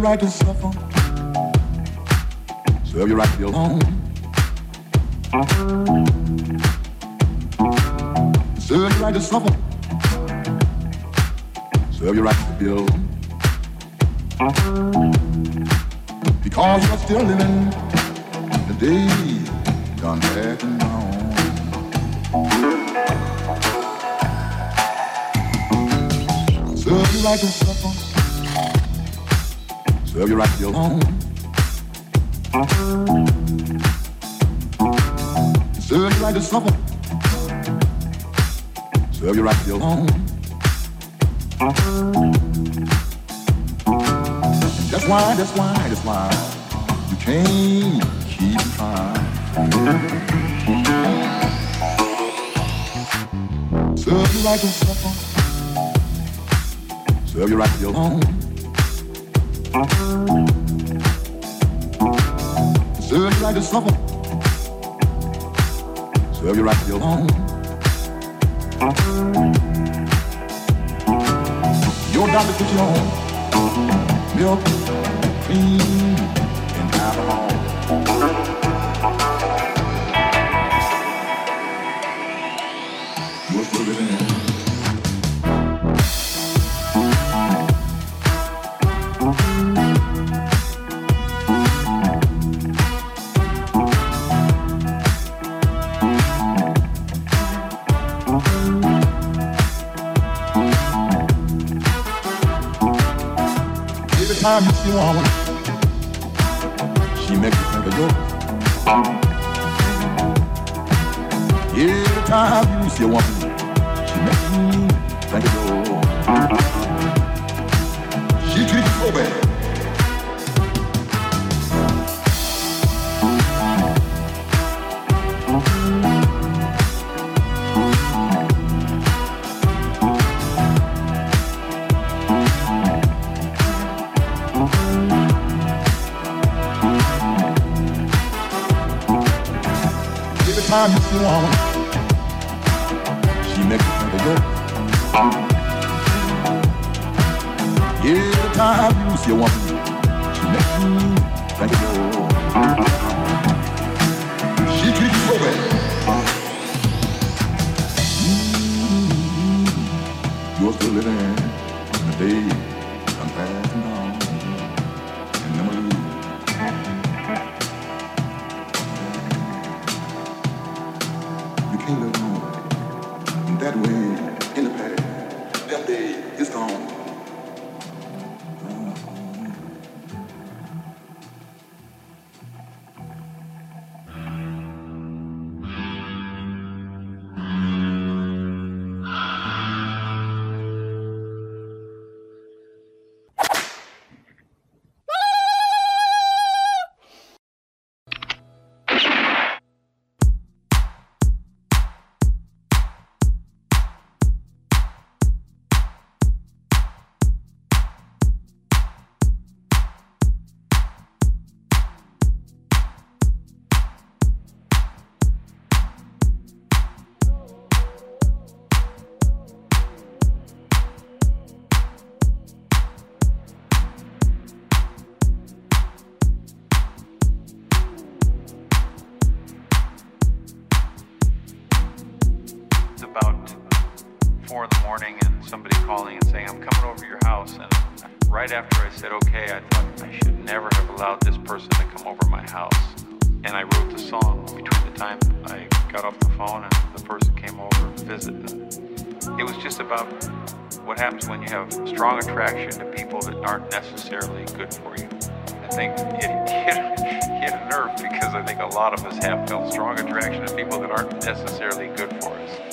your right to suffer. Serve your right to be alone. Serve your right to suffer. Serve your right to be alone. Because you're still living the day gone back and gone. Serve your right to suffer. Serve you right your home. Serve you right to suffer. Serve you right your home. That's why, that's why, that's why you can't keep trying. Serve you right to suffer. Serve you right your home. Serve you right to suffer. Serve you right to your home. Your doctor put you on milk, cream, four in the morning and somebody calling and saying, I'm coming over to your house. And right after I said okay, I thought I should never have allowed this person to come over my house. And I wrote the song between the time I got off the phone and the person came over to visit. And it was just about what happens when you have strong attraction to people that aren't necessarily good for you. I think it hit, hit a nerve because I think a lot of us have felt strong attraction to people that aren't necessarily good for us.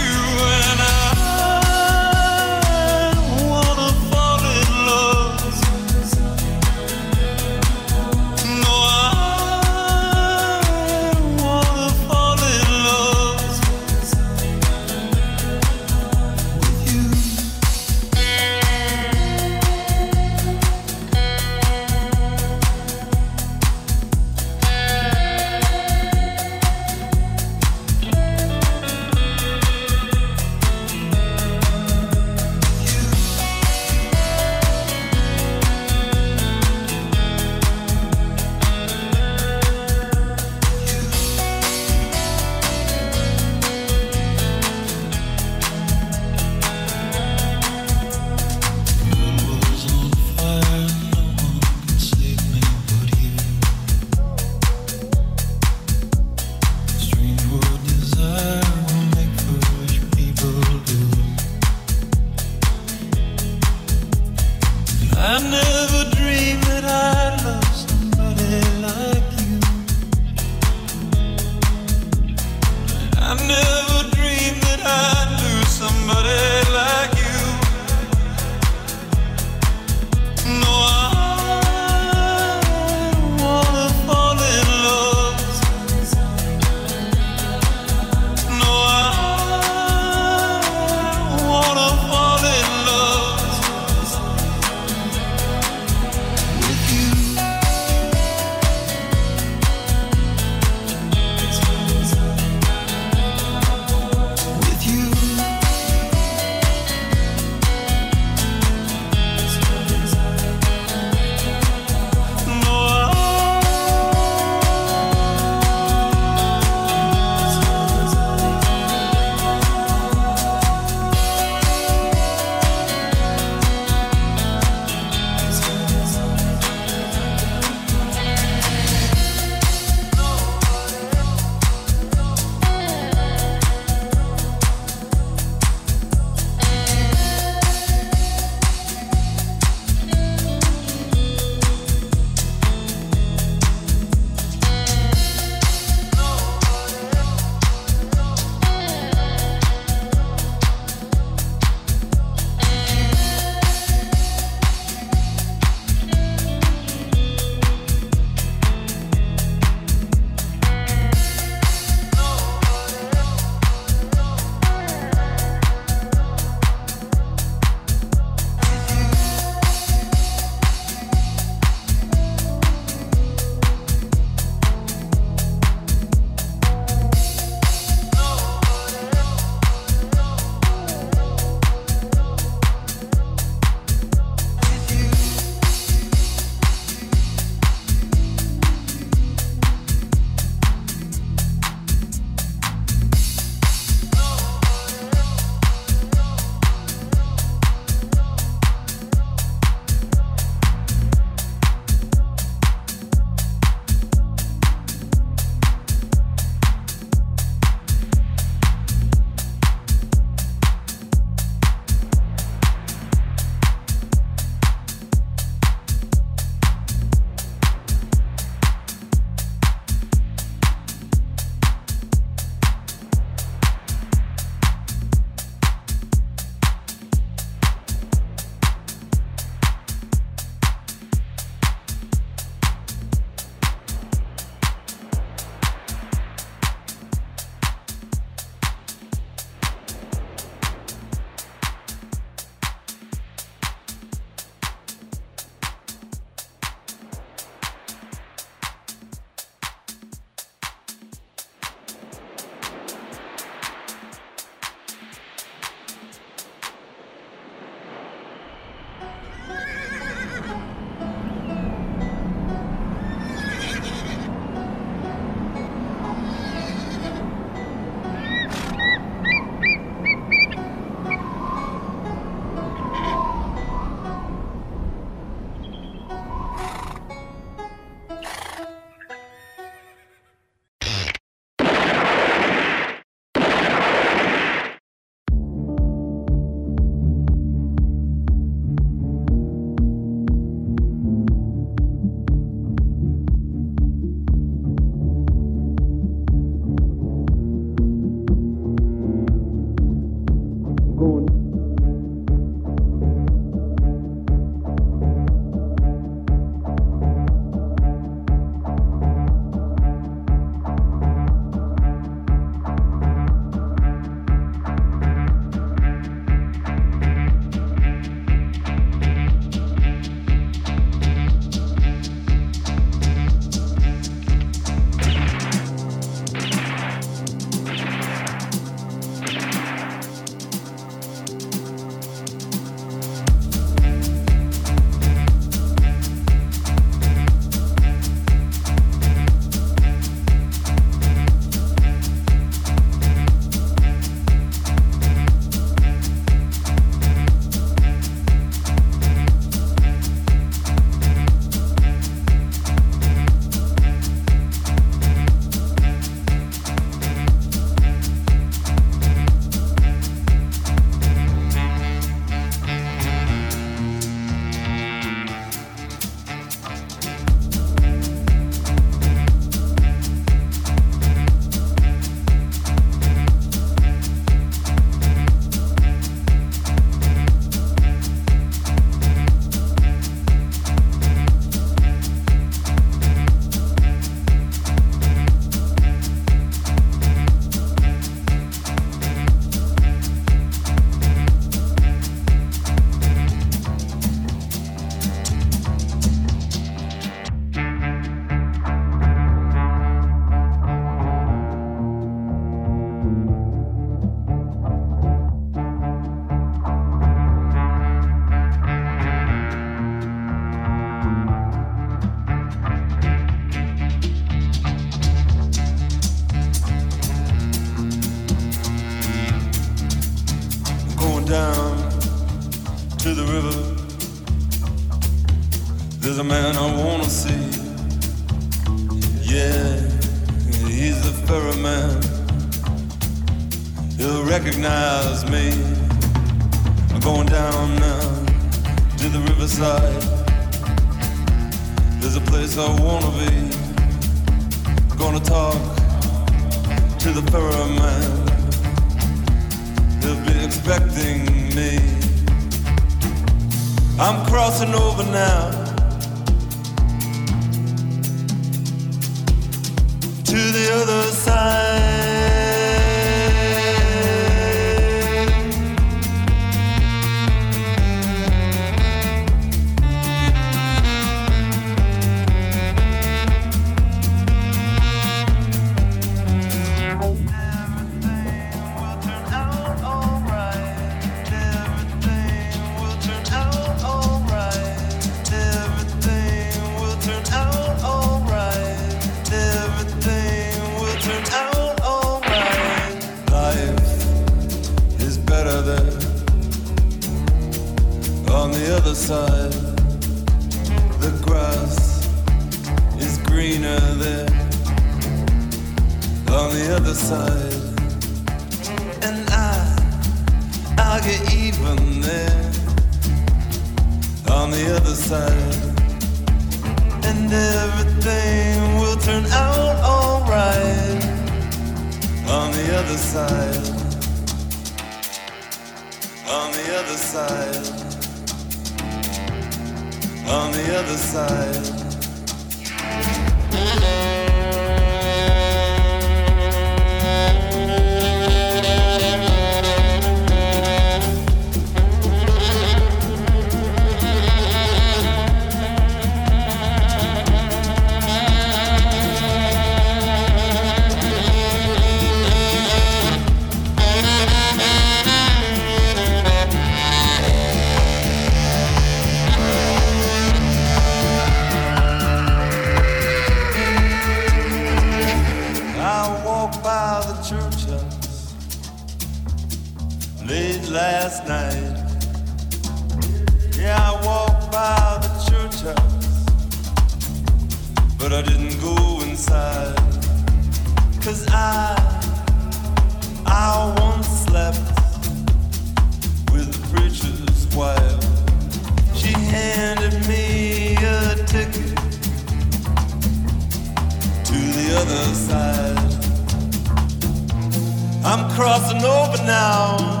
crossing over now.